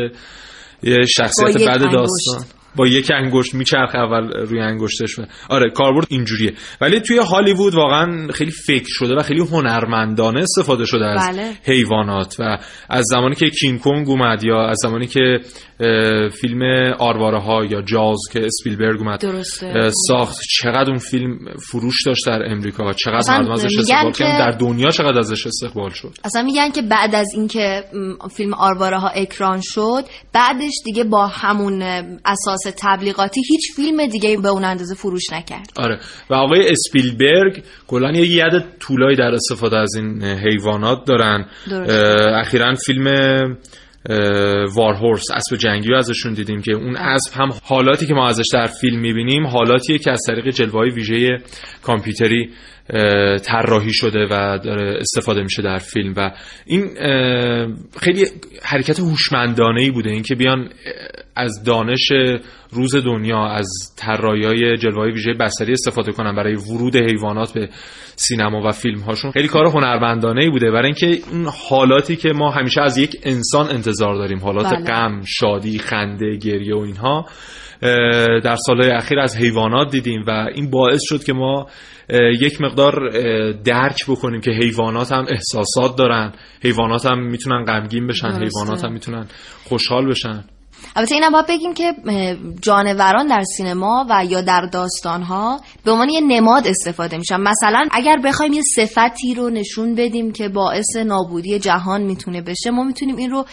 یه شخصیت بعد داستان. با یک انگشت میچرخه اول روی انگشتش. آره کاربرد اینجوریه. ولی توی هالیوود واقعا خیلی فکر شده و خیلی هنرمندانه استفاده شده از بله. حیوانات و از زمانی که کینگ کنگ اومد یا از زمانی که فیلم آرواره ها یا جاز که اسپیلبرگ اومد ساخت. چقدر اون فیلم فروش داشت در امریکا؟ چقدر مردم ازش استقبال کردن؟ در دنیا چقدر ازش استقبال شد؟ اصلا میگن که بعد از اینکه فیلم آرواره ها اکران شد بعدش دیگه با همون اساس تبلیغاتی هیچ فیلم دیگه به اون اندازه فروش نکرد. آره. و آقای اسپیلبرگ کلا یه ید طولایی در استفاده از این حیوانات دارن. اخیرا فیلم وارهورس اسب جنگی رو ازشون دیدیم که اون اسب هم حالاتی که ما ازش در فیلم می‌بینیم حالاتیه که از طریق جلوه های ویژه کامپیوتری طراحی شده و داره استفاده میشه در فیلم و این خیلی حرکت هوشمندانه ای بوده. اینکه بیان از دانش روز دنیا از طراحی جلوه ویژه بصری استفاده کنن برای ورود حیوانات به سینما و فیلم هاشون خیلی کار هنرمندانه ای بوده. برای اینکه این حالاتی که ما همیشه از یک انسان انتظار داریم حالات بله. غم شادی خنده گریه و اینها در سالهای اخیر از حیوانات دیدیم و این باعث شد که ما یک مقدار درک بکنیم که حیوانات هم احساسات دارن. حیوانات هم می‌تونن غمگین بشن حیوانات هم می‌تونن خوشحال بشن. البته اینم باید بگیم که جانوران در سینما و یا در داستانها به عنوان یه نماد استفاده میشن. مثلا اگر بخوایم یه صفتی رو نشون بدیم که باعث نابودی جهان می‌تونه بشه ما می‌تونیم این رو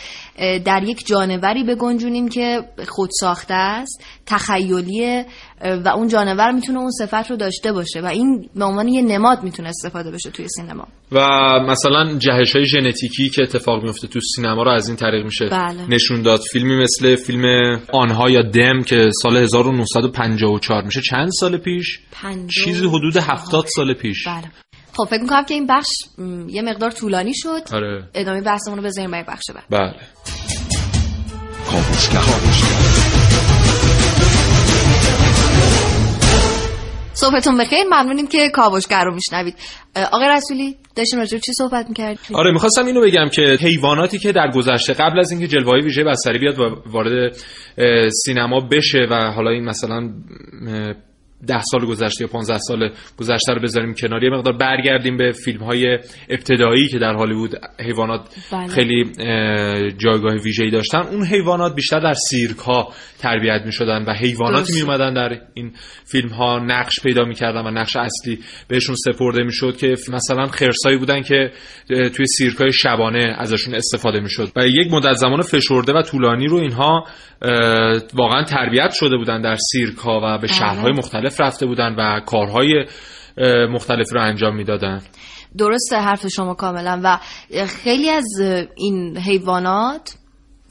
در یک جانوری بگنجونیم که خود ساخته است تخیلیه و اون جانور می‌تونه اون صفت رو داشته باشه و این به عنوان یه نماد می‌تونه استفاده بشه توی سینما. و مثلا جهش های ژنتیکی که اتفاق میفته تو سینما رو از این طریق میشه بله. نشون داد. فیلمی مثل فیلم آنها یا دم که سال 1954 میشه چند سال پیش؟ چیزی حدود 70 سال پیش. بله. خب فکر می‌کنم که این بخش یه مقدار طولانی شد. آره. ادامه بحثمون رو بذاریم برای بخش بعد. بله. صحبتون بخیر. ممنونیم که کاوشگر رو میشنوید. آقای رسولی داشتیم راجع چی صحبت می‌کردیم؟ آره می‌خواستم اینو بگم که حیواناتی که در گذشته قبل از اینکه جلوه ویژه بستری بیاد وارد سینما بشه و حالا این مثلا ده سال گذشته یا 15 سال گذشته رو بذاریم کنار. یه مقدار برگردیم به فیلم های ابتدایی که در هالیوود حیوانات بله. خیلی جایگاه ویژه‌ای داشتن. اون حیوانات بیشتر در سیرک ها تربیت می شدن و حیواناتی می اومدن در این فیلم ها نقش پیدا می‌کردن و نقش اصلی بهشون سپرده می‌شد که مثلا خرسایی بودن که توی سیرک های شبانه ازشون استفاده می‌شد. و یک مدت زمان فشرده و طولانی رو اینها واقعا تربیت شده بودن در سیرک ها و به بله. شهرهای مختلف. رفته بودن و کارهای مختلف رو انجام می‌دادن. درسته حرف شما کاملا. و خیلی از این حیوانات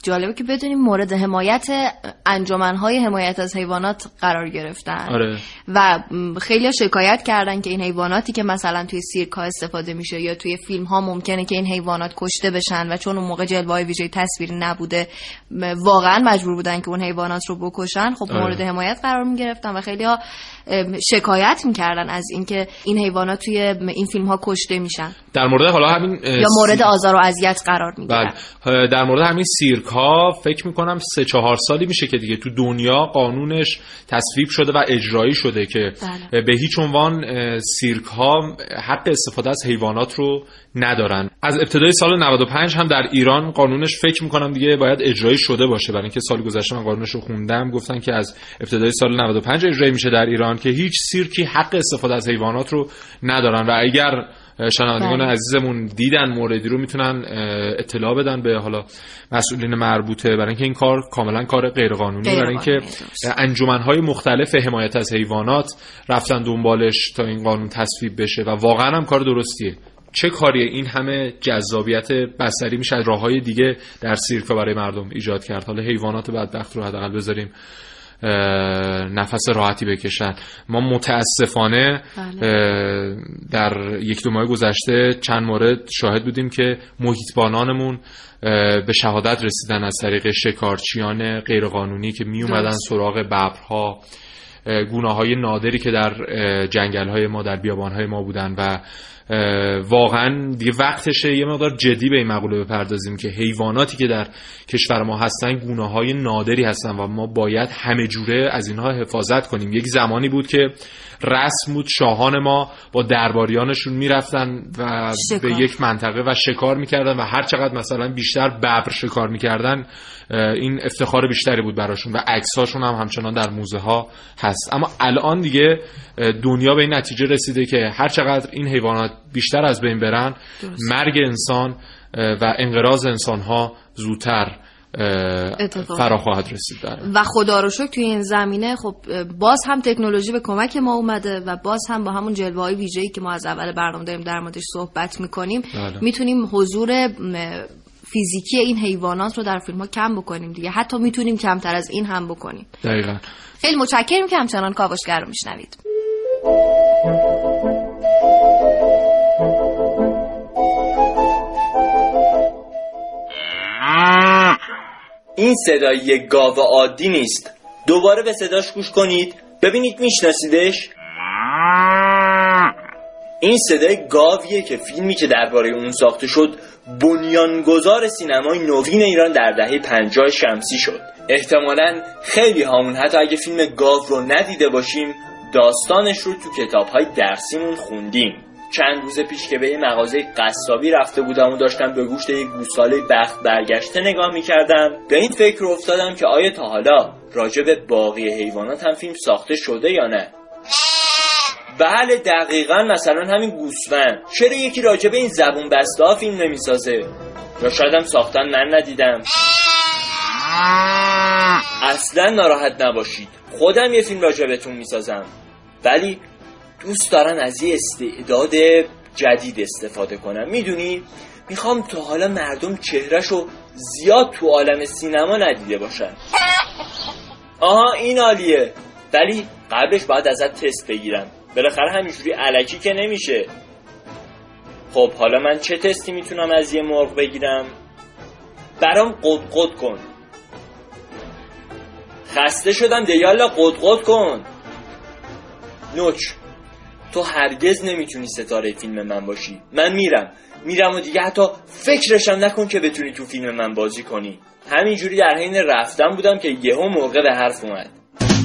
جالبه که بدونیم مورد حمایت انجمنهای حمایت از حیوانات قرار گرفتن آره. و خیلی شکایت کردن که این حیواناتی که مثلا توی سیرک ها استفاده میشه یا توی فیلم ها ممکنه که این حیوانات کشته بشن و چون اون موقع جلوه ویژه تصویری نبوده واقعا مجبور بودن که اون حیوانات رو بکشن خب آره. مورد حمایت قرار می‌گرفتن و خیلی ها شکایت می‌کردن از اینکه این حیوانات توی این فیلم ها کشته میشن. در مورد حالا همین یا مورد آزار و اذیت قرار می‌گیرن. بله. در مورد همین سیرک ها فکر می‌کنم سه چهار سالی میشه که دیگه تو دنیا قانونش تصویب شده و اجرایی شده که بله. به هیچ عنوان سیرک ها حق استفاده از حیوانات رو ندارن. از ابتدای سال 95 هم در ایران قانونش فکر می‌کنم دیگه باید اجرایی شده باشه. برای اینکه سال گذشته من قانونش رو خوندم گفتن که از ابتدای سال 95 اجرایی میشه در ایران. که هیچ سیرکی حق استفاده از حیوانات رو ندارن. و اگر شنوندگان بله. عزیزمون دیدن موردی رو می‌تونن اطلاع بدن به حالا مسئولین مربوطه برای اینکه این کار کاملا کار غیرقانونی برای اینکه انجمنهای مختلف حمایت از حیوانات رفتن دنبالش تا این قانون تصویب بشه. و واقعا هم کار درستیه. چه کاریه؟ این همه جذابیت بصری میشه از راههای دیگه در سیرک برای مردم ایجاد کرد. حالا حیوانات بدبخت رو حداقل بذاریم. نفس راحتی بکشن. ما متاسفانه بله. در یک دو ماه گذشته چند مورد شاهد بودیم که محیطبانانمون به شهادت رسیدن از طریق شکارچیان غیرقانونی که می اومدن سراغ ببرها. گونه های نادری که در جنگل های ما در بیابان های ما بودن و واقعا دیگه وقتشه یه مقدار جدی به این مقوله بپردازیم که حیواناتی که در کشور ما هستن گونه های نادری هستن و ما باید همه جوره از اینها حفاظت کنیم. یک زمانی بود که رسم بود شاهان ما با درباریانشون می‌رفتن و به یک منطقه و شکار می‌کردن و هر چقدر مثلا بیشتر ببر شکار می‌کردن این افتخار بیشتری بود براشون و عکساشون هم همچنان در موزه ها هست. اما الان دیگه دنیا به این نتیجه رسیده که هر چقدر این حیوانات بیشتر از بین برن مرگ انسان و انقراض انسان ها زودتر فرا خواهد رسید و خدا رو شکر توی این زمینه خب باز هم تکنولوژی به کمک ما اومده و باز هم با همون جلوه های ویژه‌ای که ما از اول برنامه داریم در موردش صحبت می‌کنیم بله. می‌تونیم حضور فیزیکی این حیوانات رو در فیلم ها کم بکنیم دیگه. حتی می‌تونیم کمتر از این هم بکنیم. دقیقا. خیلی متشکریم که همچنان کاوشگر رو میشنوید. این صدای گاو عادی نیست. دوباره به صداش گوش کنید. ببینید میشناسیدش؟ این صدای گاویه که فیلمی که درباره اون ساخته شد بنیانگذار سینمای نوین ایران در دهه 50 شمسی شد. احتمالا خیلی هامون حتی اگه فیلم گاو رو ندیده باشیم داستانش رو تو کتاب های درسیمون خوندیم. چند روز پیش که به یه مغازه قصابی رفته بودم و داشتم به گوشت یک گوساله بخت برگشته نگاه می‌کردم به این فکر افتادم که آیا تا حالا راجع به باقی حیوانات هم فیلم ساخته شده یا نه. بله دقیقا مثلا همین گوسفند. چرا یکی راجع به این زبون بسته ها فیلم نمی‌سازه؟ یا شاید هم ساختن من ندیدم. اصلا ناراحت نباشید. خودم یه فیلم راجع بهتون می‌سازم. ولی دوست دارن از یه استعداد جدید استفاده کنم می‌دونی؟ می‌خوام تا حالا مردم چهرهشو زیاد تو عالم سینما ندیده باشن. آها این عالیه. ولی قبلش باید ازت تست بگیرم. بالاخره همینجوری علکی که نمیشه. خب حالا من چه تستی می‌تونم از یه مرغ بگیرم؟ برام قد کن. خسته شدم دیالا قد کن. نوچ. تو هرگز نمی‌تونی ستاره فیلم من باشی. من میرم. میرم و دیگه حتی فکرشم نکن که بتونی تو فیلم من بازی کنی. همینجوری در حین رفتن بودم که یهو موقع به حرف اومد.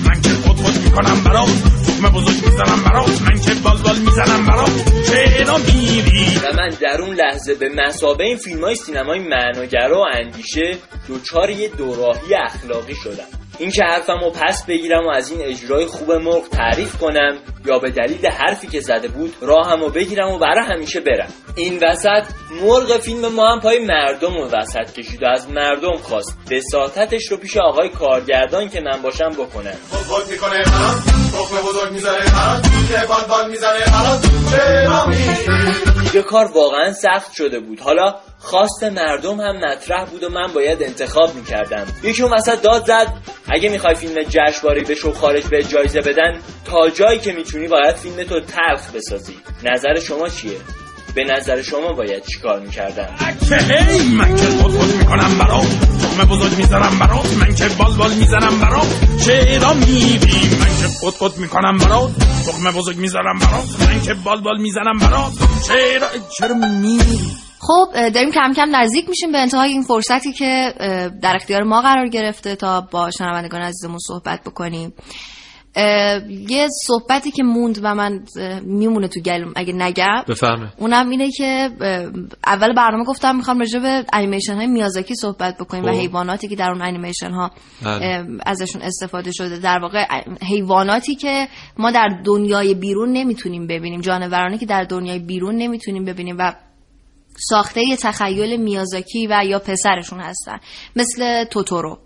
من که خود خود می‌کنم برات تخم بزرگ می‌زنم برات من که بال بال می‌زنم برات چرا میری و من در اون لحظه به مسابه این فیلم های سینمای معناگرا و اندیشه دوچار یه دوراهی اخلاقی شدم. اینکه حرفم رو پس بگیرم و از این اجرای خوب مرغ تعریف کنم یا به دلیل حرفی که زده بود راهم رو بگیرم و برای همیشه برم. این وسط مرغ فیلم ما هم پای مردم رو وسط کشید و از مردم خواست. بساطتش رو پیش آقای کارگردان که من باشم بکنم بزرگ می‌زنه دیگه کار واقعا سخت شده بود. حالا خواست مردم هم مطرح بود و من باید انتخاب می‌کردم. یکی اون وسط داد زد اگه می‌خوای فیلم جشنواره بشه و خارج به جایزه بدن تا جایی که می‌تونی باید فیلم تو تلخ بسازی. نظر شما چیه؟ به نظر شما باید چیکار می‌کردم من که خود خود می‌کنم برات تخم بزرگ می‌زنم برات من که بال بال می‌زنم برات چرا میری من که خود خود می‌کنم برات تخم بزرگ می‌زنم برات من که بال بال می‌زنم برات چرا چرا میری خب داریم کم کم نزدیک میشیم به انتهای این فرصتی که در اختیار ما قرار گرفته تا با شنوندگان عزیزمون صحبت بکنیم. یه صحبتی که موند و من میمونه تو گلم اگه نگم بفهمه اونم اینه که اول برنامه گفتم می‌خوام راجع به انیمیشن های میازاکی صحبت بکنیم و خب. حیواناتی که در اون انیمیشن ها بله. ازشون استفاده شده. در واقع حیواناتی که ما در دنیای بیرون نمی‌تونیم ببینیم جانورانی که در دنیای بیرون نمی‌تونیم ببینیم و ساخته یه تخیل میازاکی و یا پسرشون هستن. مثل توتورو.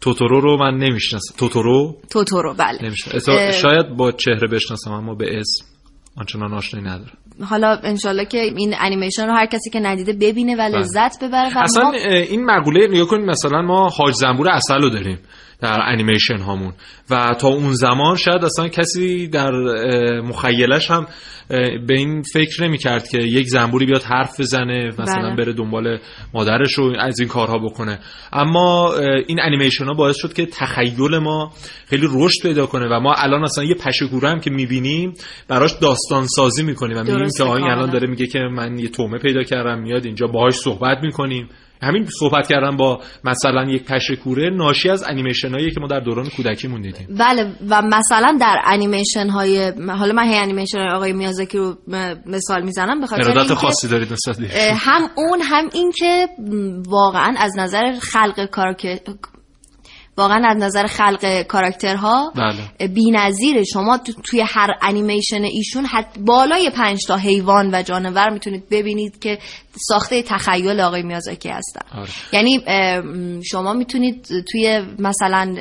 توتورو رو من نمی‌شناسم. توتورو توتورو بله. شاید با چهره بشناسم اما به اسم آنچنان آشنایی نداره حالا انشالله که این انیمیشن رو هر کسی که ندیده ببینه و بله. لذت ببره اصلا این مقوله نگاه کنید مثلا ما حاج زنبور اصل رو داریم. در انیمیشن هامون. و تا اون زمان شاید اصلا کسی در مخیلش هم به این فکر نمی کرد که یک زنبوری بیاد حرف بزنه مثلا بله. بره دنبال مادرش رو از این کارها بکنه. اما این انیمیشن ها باعث شد که تخیل ما خیلی رشد پیدا کنه و ما الان اصلا یه پشگوره هم که می‌بینیم براش داستان سازی می‌کنیم و می‌بینیم که آین الان داره میگه که من یه تومه پیدا کردم میاد اینجا باهاش صحبت می‌کنیم. همین صحبت کردن با مثلا یک پشه کوره ناشی از انیمیشن هایی که ما در دوران کودکیمون دیدیم بله و مثلا در انیمیشن های حالا من هی انیمیشن آقای میازاکی رو مثال می‌زنم بخاطر خاصی دارید هم اون هم این که واقعا از نظر خلق کار واقعا از نظر خلق کاراکترها بله. بی‌نظیره شما توی هر انیمیشن ایشون حد بالای پنج تا حیوان و جانور می‌تونید ببینید که ساخته تخیل آقای میازاکی هستن آره. یعنی شما می‌تونید توی مثلا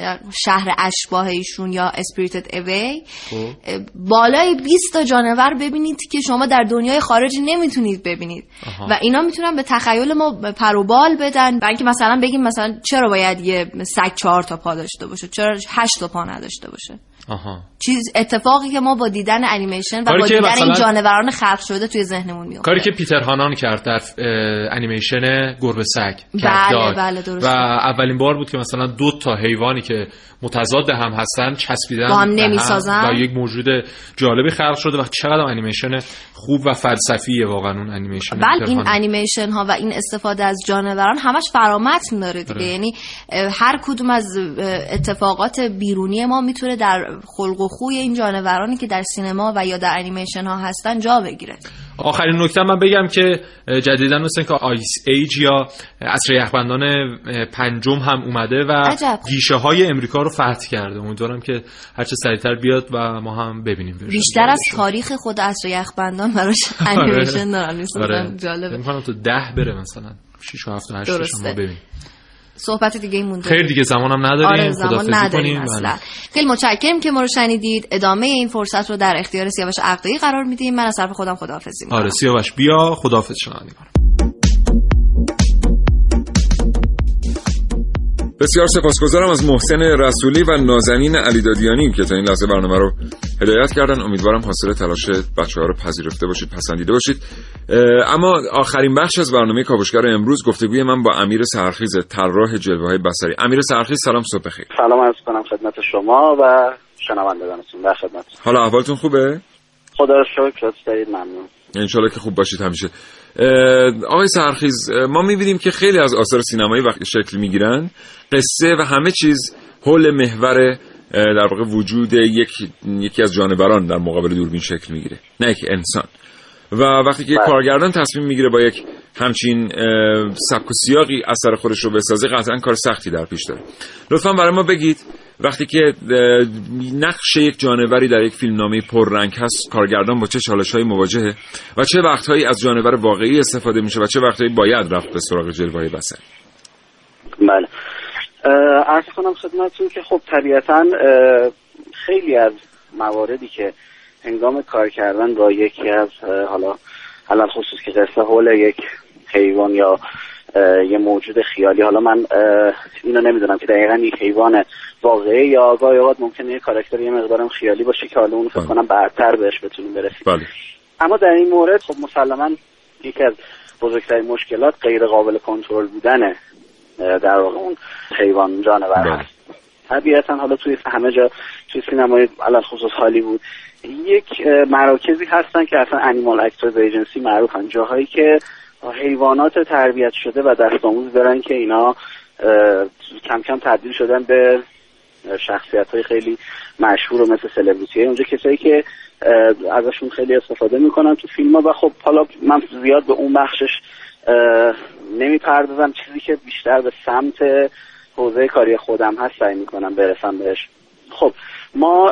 شهر اشباه ایشون یا اسپریتد اوی خب. بالای 20 تا جانور ببینید که شما در دنیای خارج نمی‌تونید ببینید. و اینا می‌تونن به تخیل ما پروبال بدن. برای مثلا بگیم مثلا چرا باید یه سگ چهار تا پا داشته باشه چرا هشت تا پا نداشته باشه. آها. چیز اتفاقی که ما با دیدن انیمیشن و با دیدن این جانوران خلق شده توی ذهنمون میاد کاری که پیتر هانان کرد در انیمیشن گربه سگ بله بله درست و اولین بار بود که مثلا دو تا حیوانی که متضاد هم هستن چسبیدن با هم نمی‌سازن. و یک موجود جالبی خلق شده و چقدر انیمیشن خوب و فلسفیه واقعا اون انیمیشن. بله این انیمیشن ها و این استفاده از جانوران همش فرامتن داره دیگه. آره. یعنی هر کدوم از اتفاقات بیرونی ما می‌تونه در خلق و خوی این جانورانی که در سینما و یا در انیمیشن ها هستن جا بگیره. آخرین نکته من بگم که جدیدا مثل که Ice Age یا عصر یخبندان پنجم هم اومده و گیشه های امریکا رو فتح کرده. امیدوارم که هرچه سریعتر بیاد و ما هم ببینیم بیشتر از تاریخ خود عصر یخبندان براش (laughs) آره. انیمیشن دارن. آره. جالبه. تو ده بره مثلا. 6 و 7 و 8 ما ببینیم. صحبت دیگه مونده. خیلی دیگه زمانم نداریم. آره زمان نداریم اصلا. بله. خیلی متشکرم که ما رو شنیدید. ادامه این فرصت رو در اختیار سیاوش عقدی قرار میدیم. من از طرف خودم خداحافظی می‌کنم. آره سیاوش بیا. خداحافظ شنوندگان بسیار سپاسگزارم از محسن رسولی و نازنین علیدادیانی که تا این لحظه برنامه رو هدایت کردن. امیدوارم حاصل تلاش بچه ها رو پذیرفته باشید پسندیده باشید. اما آخرین بخش از برنامه کاوشگر امروز گفتگوی من با امیر سرخیز طراح جلوه های بصری. امیر سرخیز سلام صبح بخیر. سلام عرض کنم خدمت شما و شنوندگانتون. در خدمت. حالا احوالتون خوبه؟ خدا رو شکر دارید ممنون. انشالله که خوب باشید همیشه. آقای سرخیز ما می‌بینیم که خیلی از آثار سینمایی وقتی شکل می‌گیرن قصه و همه چیز حول محور در واقع وجود یک یکی از جانوران در مقابل دوربین شکل می‌گیره نه یک انسان. و وقتی که بله. کارگردان تصمیم می‌گیره با یک همچین سبک و سیاقی اثر خودش رو بسازه قطعا کار سختی در پیش داره. لطفا برای ما بگید وقتی که نقش یک جانوری در یک فیلمنامه پررنگ هست کارگردان با چه چالش های مواجهه و چه وقتهایی از جانور واقعی استفاده میشه و چه وقتهایی باید رفت به سراغ جلوه بسری بله. ارز کنم خدمتتون که خب طبیعتا خیلی از مواردی که هنگام کار کردن با یکی از حالا حالا خصوص که قصه حول یک حیوان یا یه موجود خیالی حالا من اینو نمی‌دونم که دقیقا یک حیوان واقعی یا گاهی اوقات ممکنه یه کاراکتر یه مقدارم خیالی باشه که حالا اون فکر بله. کنم برتر بهش بتونیم برسیم بله. اما در این مورد خب مسلما یکی از بزرگترین مشکلات غیر قابل کنترل بودنه در واقع اون حیوان جانور بله. هست طبیعتا حالا توی همه جا توی سینمای علال خصوص هالیوود یک مراکزی هستن که اصلا انیمال اکترز ایجنسی معروفن. جاهایی که حیوانات تربیت شده و دست آموز دارن که اینا کم کم تبدیل شدن به شخصیت های خیلی مشهور و مثل سلبریتی اونجا کسایی که ازشون خیلی استفاده می‌کنن تو فیلم ها و خب حالا من زیاد به اون بخشش نمی‌پردازم. چیزی که بیشتر به سمت حوزه کاری خودم هست سعی می‌کنم برسم بهش. خب ما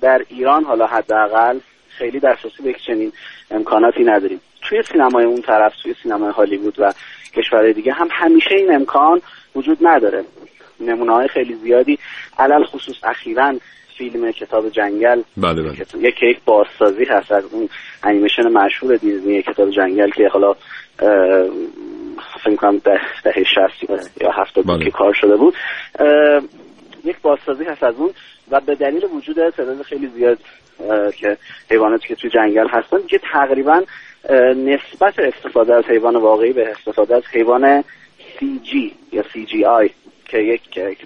در ایران حالا حداقل خیلی دسترسی به چنین امکاناتی نداریم. توی سینمای اون طرف توی سینمای هالیوود و کشورهای دیگه هم همیشه این امکان وجود نداره. نمونه های خیلی زیادی علل خصوص اخیرا فیلم کتاب جنگل بله بله. یک یک بازسازی هست از اون انیمیشن مشهور دیزنی کتاب جنگل که حالا فکر کنم ده دهه 60 یا 70 بله. که کار شده بود. یک بازسازی هست از اون و به دلیل وجود تعداد خیلی زیاد که حیواناتی که توی جنگل هستن که تقریبا نسبت استفاده از حیوان واقعی به استفاده از حیوان CG یا CGI که یک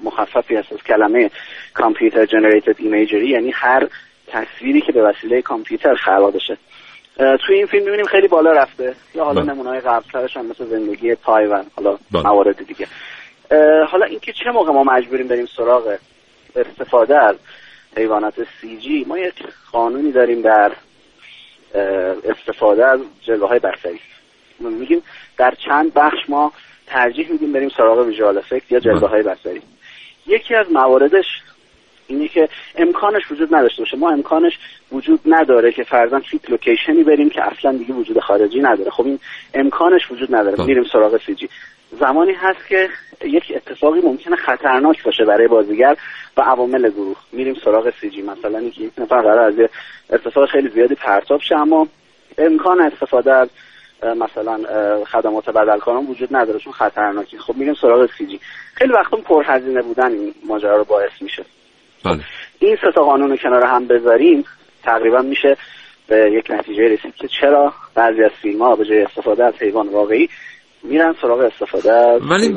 مخففی هست از کلمه کامپیوتر جنریتد ایمیجری یعنی هر تصویری که به وسیله کامپیوتر خلق بشه. توی این فیلم می‌بینیم خیلی بالا رفته. یا حالا بله. نمونه های قبلترش هم مثل زندگی پای و حالا بله. موارد دیگه. حالا اینکه چه موقع ما مجبوریم بریم سراغ استفاده از حیوانات CG ما یک قانونی داریم در استفاده از جلوه های بصری میگیم در چند بخش ما ترجیح میدیم بریم سراغ visual effect یا جلوه های بصری یکی از مواردش اینه که امکانش وجود نداشته باشه. ما امکانش وجود نداره که فرضاً فیت location ی بریم که اصلا دیگه وجود خارجی نداره. خب این امکانش وجود نداره. خب. میریم سراغ سی جی. زمانی هست که یک اتفاقی ممکنه خطرناک باشه برای بازیگر و عوامل گروه. میریم سراغ سی جی. مثلا اینکه یک نفر قرار از اتفاق خیلی زیادی پرتاب شه اما امکان استفاده از مثلا خدمات بدلکاران وجود نداره چون خطرناکی. خب میریم سراغ سی جی. خیلی وقتا پرهزینه بودن این ماجرا رو باعث میشه. بله. این سه تا قانون رو کنار هم بذاریم تقریبا میشه به یک نتیجه رسید که چرا بعضی از فیلم ها به جای استفاده از حیوان واقعی میرن سراغ استفاده از ولی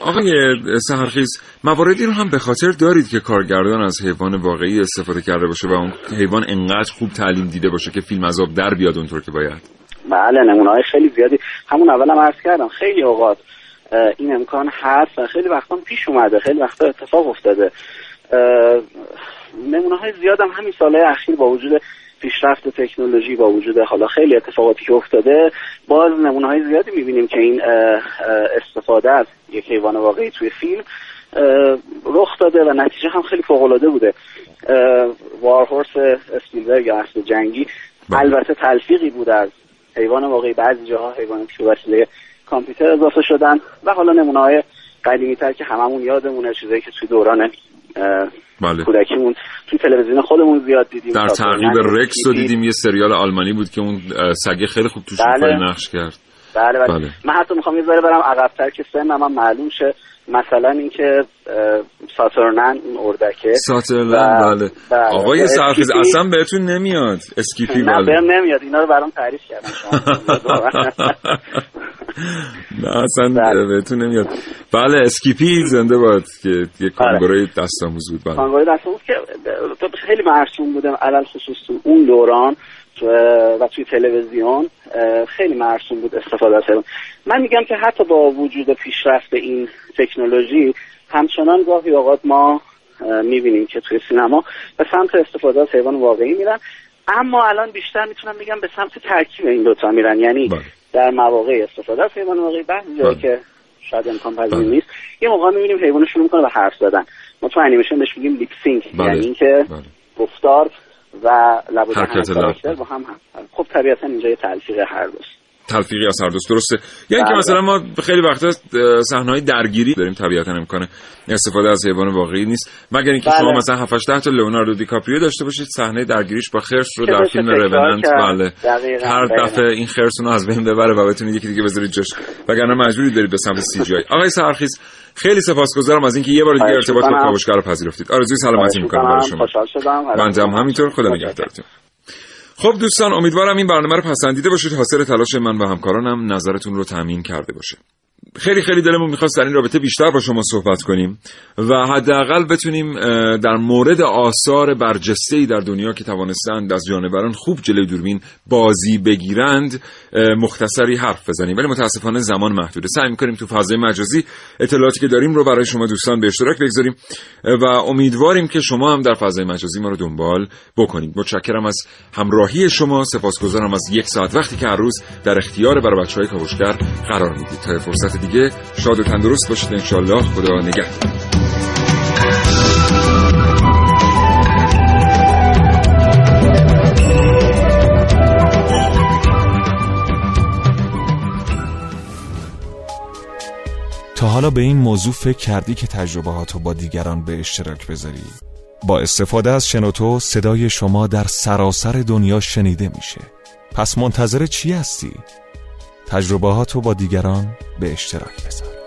آقای سهرخیز مواردی رو هم به خاطر دارید که کارگردان از حیوان واقعی استفاده کرده باشه و اون حیوان انقدر خوب تعلیم دیده باشه که فیلم عذاب در بیاد اونطور که باید؟ بله نمونه های خیلی زیادی. همون اولم هم عرض کردم خیلی اوقات این امکان هست و خیلی وقتا پیش اومده خیلی وقتا اتفاق افتاده. نمونه های زیاد هم همین ساله اخیر با وجود پیشرفت تکنولوژی با وجود حالا خیلی اتفاقاتی که افتاده باز نمونه های زیادی می‌بینیم که این استفاده از یک حیوان واقعی توی فیلم رخ داده و نتیجه هم خیلی فوق العاده بوده وارهورس اسپیلبرگ یا اسب جنگی بله. البته تلفیقی بود از حیوان واقعی بعضی جاها حیواناتی که وسیله کامپیوتر اضافه شدن و حالا نمونه های قدیمی تر که هممون یادمونه چیزایی که توی دوران بله. کودکیمون توی تلویزیون خودمون زیاد دیدیم در تعقیب رکس رو دیدیم یه سریال آلمانی بود که اون سگه خیلی خوب توش بله. نقش کرد بله بله, بله. من حتی می‌خوام یه ذره برم عقبتر که سنم هم معلوم شه مثلا اینکه ساتورنن اون اردکه ساتورنن بله. بله آقای سرخیز اصلا بهتون نمیاد اسکیپی نه بله. بهم نمیاد اینا رو برام تعریف کردم (laughs) (laughs) نه اصلا بله. بهتون نمیاد. بله اسکیپی زنده باد که یه بله. کانگوروی دست آموز بود. بله. کانگوروی دست آموز که خیلی مرسوم بودم علل خصوص تو اون دوران و توی تلویزیون خیلی مرسوم بود استفاده از من میگم که حتی با وجود پیشرفت این تکنولوژی همچنان گاهی اوقات ما می‌بینیم که توی سینما به سمت استفاده از حیوان واقعی میرن. اما الان بیشتر می‌تونم بگم به سمت ترکیب این دوتا میرن. یعنی بله. در مواقع استفاده از حیوان واقعی بعضی جایی بله. که شاید امکان پذیر بله. نیست. یه موقع می‌بینیم حیوان شروع می‌کنه به حرف زدن. ما تو انیمیشن بهش میگیم lip sync یعنی اینکه گفتار و لب و با هم, هم. خب طبیعتا اینجا یه تلفیق هر دوست. تلفیقی از هر دوست. درسته. یعنی که بله. مثلا ما خیلی وقتا صحنه درگیری داریم طبیعتا امکان استفاده از حیوان واقعی نیست. مگر اینکه بله. شما مثلا 7 8 تا لئوناردو دیکاپریو داشته باشید صحنه درگیریش با خرس رو در فیلم Revenant بله. هر دفعه این خرس رو از بین ببره و بتونید یکی دیگه بذارید جاش. وگرنه مجبوری دارید به سمت سی جی آقای سرخیز خیلی سپاسگزارم از اینکه یه بار دیگه ارتباط با کاوشگر رو پذیرفتید. آرزوی سلامتی می‌کنم برای شما. خوشحال شدم. من هم همینطور. خدا نگهدارتون. خب دوستان امیدوارم این برنامه رو پسندیده باشید. حاصل تلاش من و همکارانم نظرتون رو تامین کرده باشه. خیلی خیلی دلمون می‌خواست در این رابطه بیشتر با شما صحبت کنیم و حداقل بتونیم در مورد آثار برجسته در دنیا که توانستند از جانوران خوب جلوی دوربین بازی بگیرند مختصری حرف بزنیم. ولی متاسفانه زمان محدوده. سعی می‌کنیم تو فضای مجازی اطلاعاتی که داریم رو برای شما دوستان به اشتراک بگذاریم و امیدواریم که شما هم در فضای مجازی ما رو دنبال بکنید. متشکرم از همراهی شما. سپاسگزارم از یک ساعت وقتی که هر روز در اختیار برای بچهای کاوشگر قرار می‌دید. تا فرصت دیگه شاد و تندرست باشید انشالله خدا نگهدار تا حالا به این موضوع فکر کردی که تجربه با دیگران به اشتراک بذاری؟ با استفاده از شنوتو صدای شما در سراسر دنیا شنیده میشه پس منتظر چی هستی؟ تجربه با دیگران به اشتراک بذار.